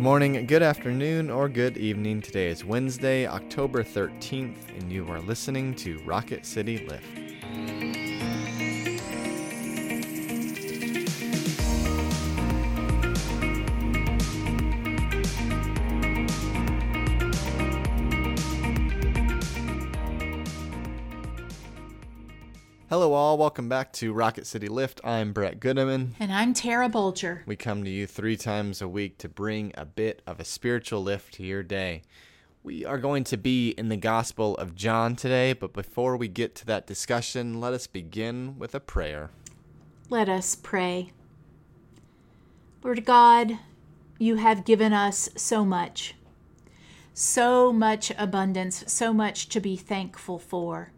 Good morning, good afternoon, or good evening. Today is Wednesday, October 13th, and you are listening to Rocket City Lift. Hello, all. Welcome back to Rocket City Lift. I'm Brett Goodeman. And I'm Tara Bolger. We come to you three times a week to bring a bit of a spiritual lift to your day. We are going to be in the Gospel of John today, but before we get to that discussion, let us begin with a prayer. Let us pray. Lord God, you have given us so much, so much abundance, so much to be thankful for.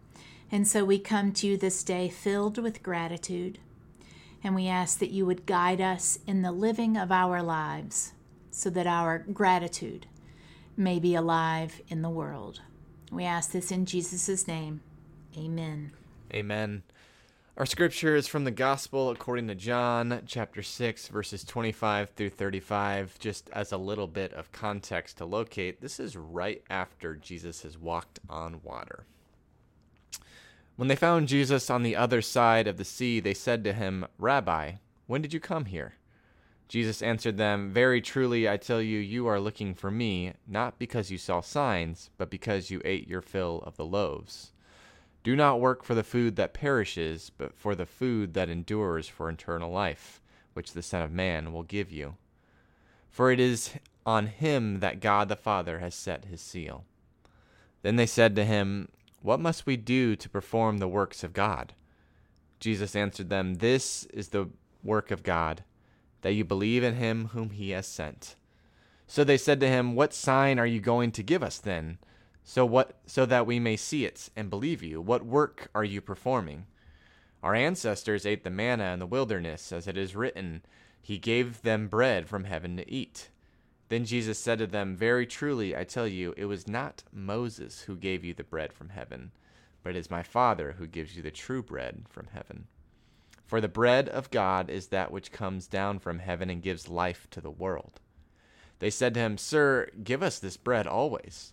And so we come to you this day filled with gratitude. And we ask that you would guide us in the living of our lives so that our gratitude may be alive in the world. We ask this in Jesus' name. Amen. Amen. Our scripture is from the Gospel according to John, chapter 6, verses 25 through 35. Just as a little bit of context to locate, this is right after Jesus has walked on water. When they found Jesus on the other side of the sea, they said to him, Rabbi, when did you come here? Jesus answered them, Very truly, I tell you, you are looking for me, not because you saw signs, but because you ate your fill of the loaves. Do not work for the food that perishes, but for the food that endures for eternal life, which the Son of Man will give you. For it is on him that God the Father has set his seal. Then they said to him, what must we do to perform the works of God? Jesus answered them, This is the work of God, that you believe in him whom he has sent. So they said to him, What sign are you going to give us then? So what so that we may see it and believe you? What work are you performing? Our ancestors ate the manna in the wilderness, as it is written, He gave them bread from heaven to eat. Then Jesus said to them, Very truly, I tell you, it was not Moses who gave you the bread from heaven, but it is my Father who gives you the true bread from heaven. For the bread of God is that which comes down from heaven and gives life to the world. They said to him, Sir, give us this bread always.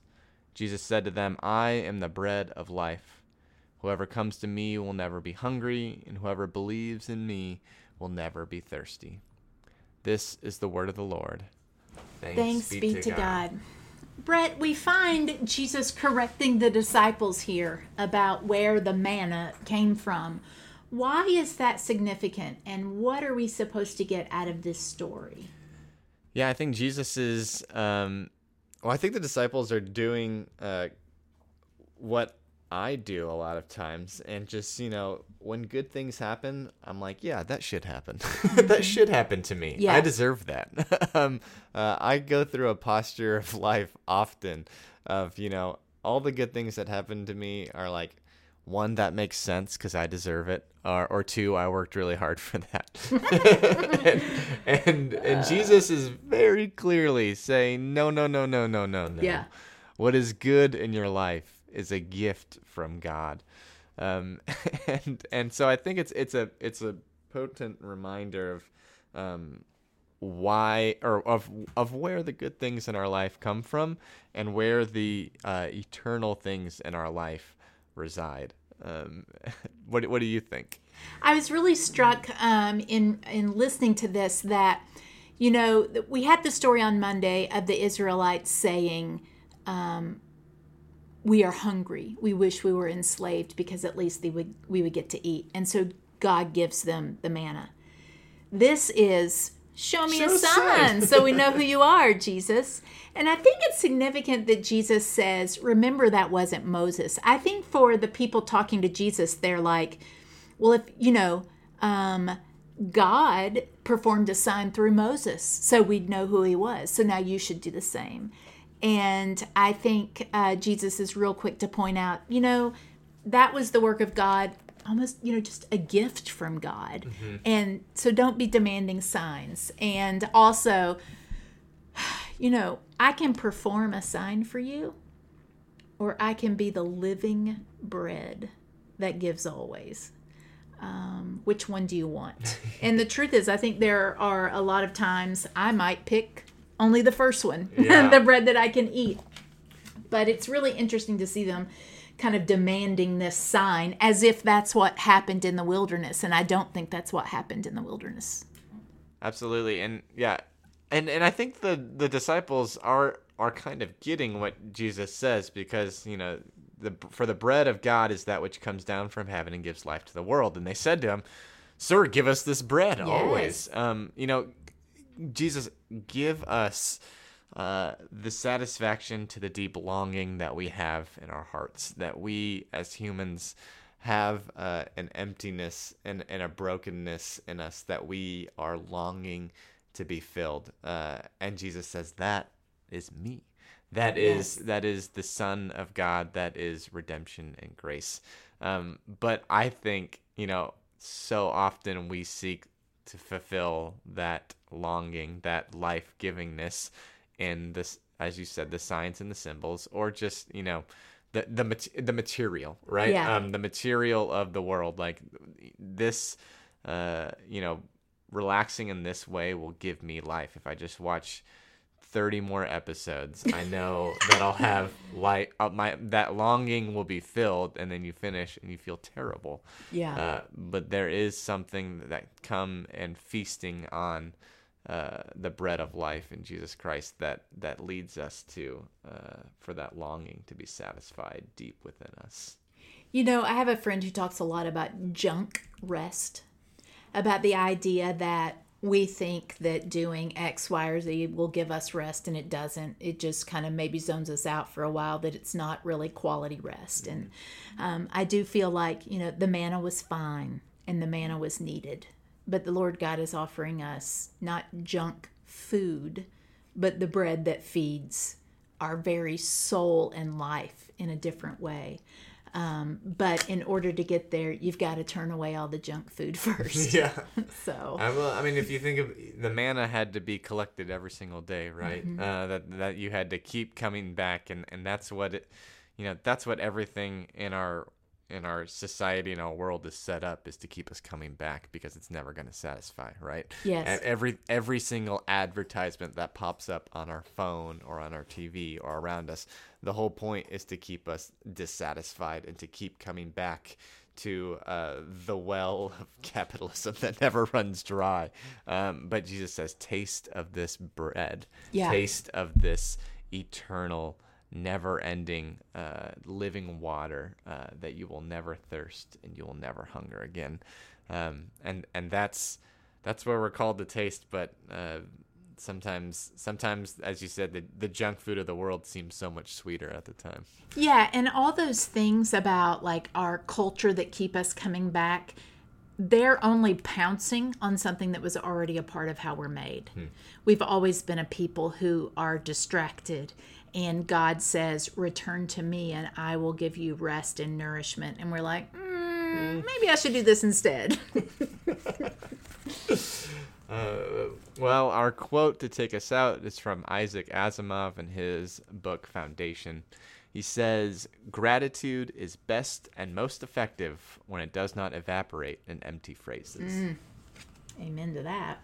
Jesus said to them, I am the bread of life. Whoever comes to me will never be hungry, and whoever believes in me will never be thirsty. This is the word of the Lord. Thanks, Thanks be, be, to, God. God. Brett, we find Jesus correcting the disciples here about where the manna came from. Why is that significant, and what are we supposed to get out of this story? Yeah, I think Jesus is. Um, well, I think the disciples are doing uh, what I do a lot of times. And just, you know, when good things happen, I'm like, yeah, that should happen. that should happen to me. Yeah. I deserve that. um, uh, I go through a posture of life often of, you know, all the good things that happen to me are like, one, that makes sense because I deserve it. Or, or two, I worked really hard for that. and, and, and Jesus is very clearly saying, no, no, no, no, no, no, no. Yeah. What is good in your life is a gift from God. Um, and and so I think it's it's a it's a potent reminder of um, why or of of where the good things in our life come from and where the uh, eternal things in our life reside. Um, what what do you think? I was really struck um, in in listening to this that you know we had the story on Monday of the Israelites saying. Um, we are hungry. We wish we were enslaved because at least they would we would get to eat. And so God gives them the manna. This is show me show a sign so we know who you are, Jesus. And I think it's significant that Jesus says, remember that wasn't Moses. I think for the people talking to Jesus, they're like, well, if you know, um, God performed a sign through Moses, so we'd know who he was. So now you should do the same. And I think uh, Jesus is real quick to point out, you know, that was the work of God, almost, you know, just a gift from God. Mm-hmm. And so don't be demanding signs. And also, you know, I can perform a sign for you, or I can be the living bread that gives always. Um, which one do you want? and the truth is, I think there are a lot of times I might pick only the first one, Yeah. the bread that I can eat. But it's really interesting to see them kind of demanding this sign as if that's what happened in the wilderness. And I don't think that's what happened in the wilderness. Absolutely, and yeah, and and I think the the disciples are are kind of getting what Jesus says because you know the for the bread of God is that which comes down from heaven and gives life to the world, and they said to him, "Sir, give us this bread always." Um, you know, Jesus, give us. Uh, the satisfaction to the deep longing that we have in our hearts, that we as humans have uh, an emptiness and, and a brokenness in us that we are longing to be filled. Uh, and Jesus says, That is me. That is Yes. that is the Son of God. That is redemption and grace. Um, but I think you know so often we seek to fulfill that longing, that life givingness, in this, as you said, the signs and the symbols, or just you know the the mat- the material, right? Yeah. Um, the material of the world, like this, uh, you know, relaxing in this way will give me life. If I just watch thirty more episodes, I know that I'll have light. Uh, my that longing will be filled, and then you finish and you feel terrible. Yeah. Uh, but there is something that come and feasting on uh, the bread of life in Jesus Christ that that leads us to uh, for that longing to be satisfied deep within us. You know, I have a friend who talks a lot about junk rest, about the idea that we think that doing X, Y, or Z will give us rest, and it doesn't. It just kind of maybe zones us out for a while, that it's not really quality rest. And um, I do feel like, you know, the manna was fine and the manna was needed, but the Lord God is offering us not junk food, but the bread that feeds our very soul and life in a different way. Um, but in order to get there, you've got to turn away all the junk food first. Yeah. So I, will, I mean, if you think of the manna had to be collected every single day, right? Uh, that that you had to keep coming back, and, and that's what it, you know, that's what everything in our in our society and our world is set up is to keep us coming back because it's never going to satisfy, right? Yes. E- Every every single advertisement that pops up on our phone or on our TV or around us, the whole point is to keep us dissatisfied and to keep coming back to uh, the well of capitalism that never runs dry. Um, but Jesus says, "Taste of this bread. Yeah. Taste of this eternal." Never-ending uh, living water uh, that you will never thirst and you will never hunger again. Um, and and that's that's where we're called to taste but uh, sometimes sometimes as you said the, the junk food of the world seems so much sweeter at the time. Yeah, and all those things about like our culture that keep us coming back, they're only pouncing on something that was already a part of how we're made. We've always been a people who are distracted, and God says, Return to me, and I will give you rest and nourishment. And we're like, mm, Maybe I should do this instead. Uh, well, our quote to take us out is from Isaac Asimov in his book Foundation. He says, Gratitude is best and most effective when it does not evaporate in empty phrases. Amen to that.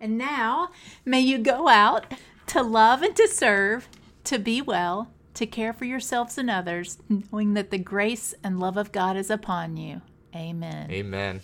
And now, may you go out to love and to serve, to be well, to care for yourselves and others, knowing that the grace and love of God is upon you. Amen. Amen.